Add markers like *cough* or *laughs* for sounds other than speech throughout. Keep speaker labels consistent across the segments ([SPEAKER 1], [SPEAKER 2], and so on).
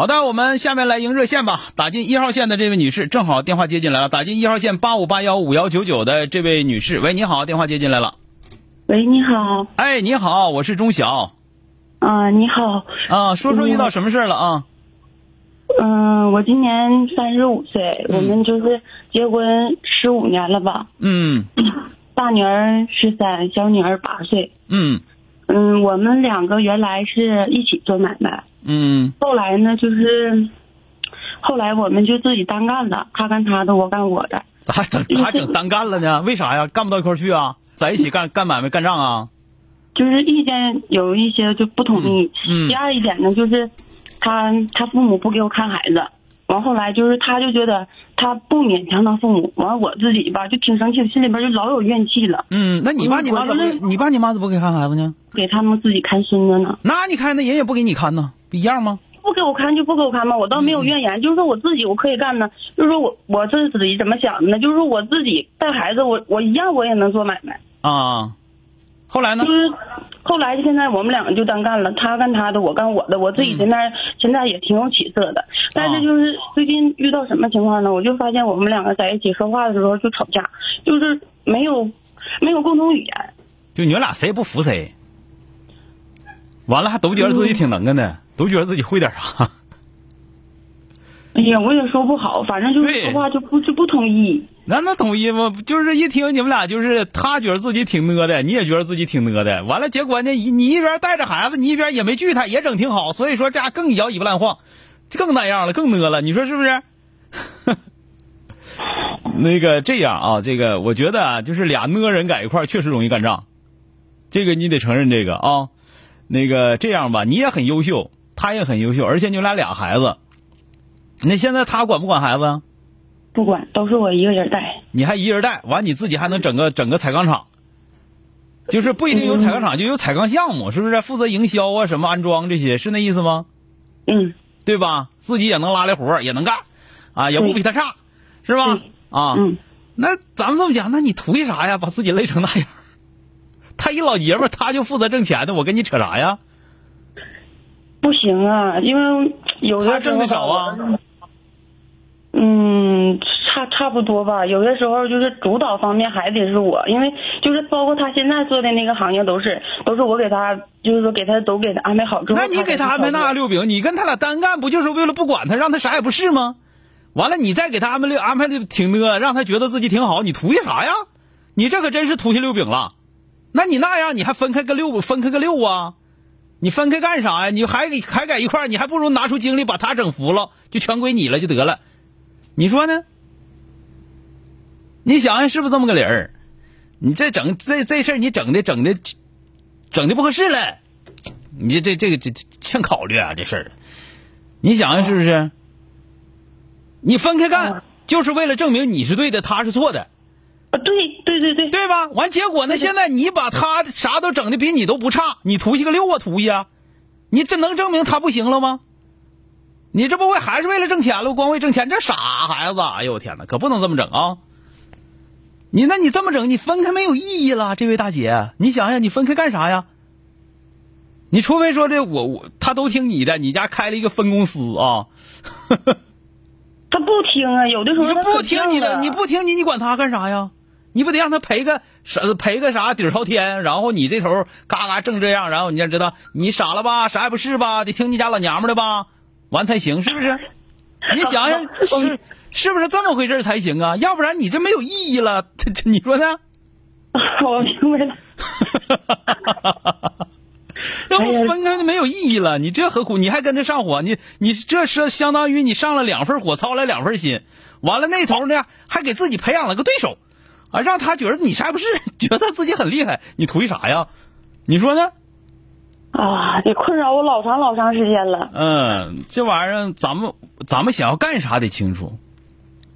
[SPEAKER 1] 好的，我们下面来迎热线吧。打进一号线的这位女士，正好电话接进来了。打进一号线八五八幺五幺九九的这位女士，喂，你好，电话接进来了。
[SPEAKER 2] 喂，你好。
[SPEAKER 1] 哎，你好，我是钟晓。
[SPEAKER 2] 啊，你好。
[SPEAKER 1] 啊，说说遇到什么事了啊？
[SPEAKER 2] 嗯，我今年三十五岁，我们就是结婚十五年了吧。
[SPEAKER 1] 嗯。
[SPEAKER 2] 大女儿十三，小女儿八岁。
[SPEAKER 1] 嗯。
[SPEAKER 2] 嗯，我们两个原来是一起做买卖。
[SPEAKER 1] 嗯，
[SPEAKER 2] 后来呢，就是后来我们就自己单干了，他干他的，我干我的。
[SPEAKER 1] 咋整？咋整单干了呢？为啥呀？干不到一块去啊？在一起干 *laughs* 干买卖干仗啊？
[SPEAKER 2] 就是意见有一些就不统一。
[SPEAKER 1] 嗯。
[SPEAKER 2] 第二一点呢，就是他他父母不给我看孩子，完后来就是他就觉得他不勉强他父母，完我自己吧就挺生气，心里边就老有怨气了。
[SPEAKER 1] 嗯，那你爸你妈怎么？你爸你妈怎么不给看孩子呢？
[SPEAKER 2] 给他们自己看孙子呢。
[SPEAKER 1] 那你看，那人也不给你看呢。一样吗？
[SPEAKER 2] 不给我看就不给我看嘛，我倒没有怨言。就是说我自己我可以干呢，就是说我我这自己怎么想的呢？就是说我自己带孩子，我我一样我也能做买卖
[SPEAKER 1] 啊。后来呢？
[SPEAKER 2] 就是后来现在我们两个就单干了，他干他的，我干我的，我自己现在那现在也挺有起色的。但是就是最近遇到什么情况呢？我就发现我们两个在一起说话的时候就吵架，就是没有没有共同语言。
[SPEAKER 1] 就你们俩谁也不服谁，完了还都觉得自己挺能干的。都觉得自己会点啥？
[SPEAKER 2] 哎呀，我也说不好，反正就是说话就不就不统一。
[SPEAKER 1] 那那统一吗？就是一听你们俩就是他觉得自己挺呢的，你也觉得自己挺呢的。完了，结果呢，你一边带着孩子，你一边也没拒他，也整挺好。所以说这更摇尾巴乱晃，更那样了，更呢了。你说是不是？*laughs* 那个这样啊，这个我觉得啊，就是俩呢人在一块确实容易干仗，这个你得承认这个啊。那个这样吧，你也很优秀。他也很优秀，而且你们俩俩孩子，那现在他管不管孩子？
[SPEAKER 2] 不管，都是我一个人带。
[SPEAKER 1] 你还一人带，完你自己还能整个整个彩钢厂，就是不一定有彩钢厂，就有彩钢项目，是不是？负责营销啊，什么安装这些，是那意思吗？
[SPEAKER 2] 嗯，
[SPEAKER 1] 对吧？自己也能拉来活也能干，啊，也不比他差，是吧？啊，
[SPEAKER 2] 嗯，
[SPEAKER 1] 那咱们这么讲，那你图啥呀？把自己累成那样？*laughs* 他一老爷们他就负责挣钱的，我跟你扯啥呀？
[SPEAKER 2] 不行啊，因为有的
[SPEAKER 1] 挣的少啊。
[SPEAKER 2] 嗯，差差不多吧。有些时候就是主导方面还得是我，因为就是包括他现在做的那个行业都是都是我给他，就是说给他都给他安排好之后。
[SPEAKER 1] 那你给他安排那六饼，你跟他俩单干不就是为了不管他，让他啥也不是吗？完了，你再给他安排六安排的挺呢，让他觉得自己挺好，你图些啥呀？你这可真是图下六饼了。那你那样你还分开个六分开个六啊？你分开干啥呀？你还给还在一块儿，你还不如拿出精力把他整服了，就全归你了就得了。你说呢？你想想是不是这么个理儿？你这整这这事儿，你整的整的整的不合适了。你这这个这欠考虑啊，这事儿。你想想是不是？你分开干就是为了证明你是对的，他是错的。
[SPEAKER 2] 啊，对对对对，
[SPEAKER 1] 对吧？完结果呢？现在你把他啥都整的比你都不差，你图一个六啊，图一啊，你这能证明他不行了吗？你这不为还是为了挣钱了？光为挣钱，这傻孩子！哎呦我天哪，可不能这么整啊！你那你这么整，你分开没有意义了，这位大姐，你想想，你分开干啥呀？你除非说这我我他都听你的，你家开了一个分公司啊。
[SPEAKER 2] 他不听啊，有的时候他
[SPEAKER 1] 不听你的，你不听你，你管他干啥呀？你不得让他赔个啥赔个啥底儿朝天，然后你这头嘎嘎挣这样，然后你要知道你傻了吧，啥也不是吧，得听你家老娘们的吧，完才行，是不是？*laughs* 你想想 *laughs* 是是不是这么回事才行啊？要不然你这没有意义了，*laughs* 这这你说呢？
[SPEAKER 2] 我明白了。
[SPEAKER 1] 要不分开就没有意义了，你这何苦？你还跟着上火？你你这是相当于你上了两份火，操了两份心，完了那头呢还给自己培养了个对手。啊，让他觉得你啥也不是，觉得自己很厉害，你图啥呀？你说呢？
[SPEAKER 2] 啊，得困扰我老长老长时间了。
[SPEAKER 1] 嗯，这玩意儿咱们咱们想要干啥得清楚，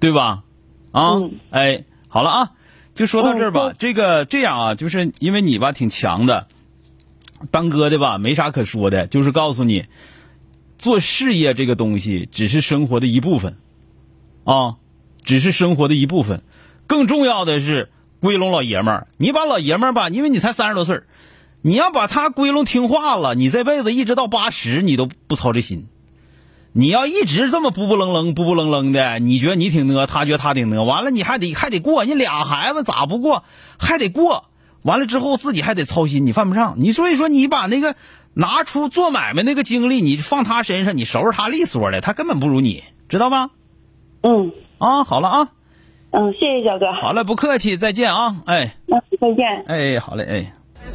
[SPEAKER 1] 对吧？啊
[SPEAKER 2] 嗯，
[SPEAKER 1] 哎，好了啊，就说到这儿吧。
[SPEAKER 2] 嗯
[SPEAKER 1] 这个这样啊，就是因为你吧挺强的，当哥的吧没啥可说的，就是告诉你，做事业这个东西只是生活的一部分，啊，只是生活的一部分，更重要的是归拢老爷们儿。你把老爷们儿吧，因为你才三十多岁儿你要把他归拢听话了，你这辈子一直到八十，你都不操这心。你要一直这么不不愣愣、不不愣愣的，你觉得你挺呢，他觉得他挺呢，完了你还得还得过，你俩孩子咋不过？还得过，完了之后自己还得操心，你犯不上。你所以说你把那个拿出做买卖那个精力，你放他身上，你收拾他利索的，他根本不如你，知道吧？
[SPEAKER 2] 嗯
[SPEAKER 1] 啊，好了啊，
[SPEAKER 2] 嗯，谢谢小哥。
[SPEAKER 1] 好了，不客气，再见啊，哎
[SPEAKER 2] 嗯，再见。
[SPEAKER 1] 哎，好嘞，哎。